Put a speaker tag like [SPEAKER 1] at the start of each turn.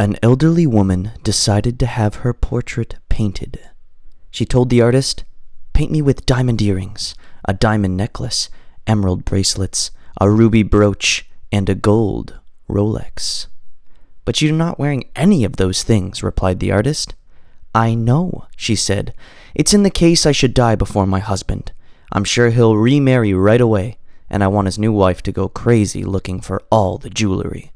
[SPEAKER 1] An elderly woman decided to have her portrait painted. She told the artist, Paint me with diamond earrings, a diamond necklace, emerald bracelets, a ruby brooch, and a gold Rolex. But you're not wearing any of those things, replied the artist. I know, she said. It's in the case I should die before my husband. I'm sure he'll remarry right away, and I want his new wife to go crazy looking for all the jewelry.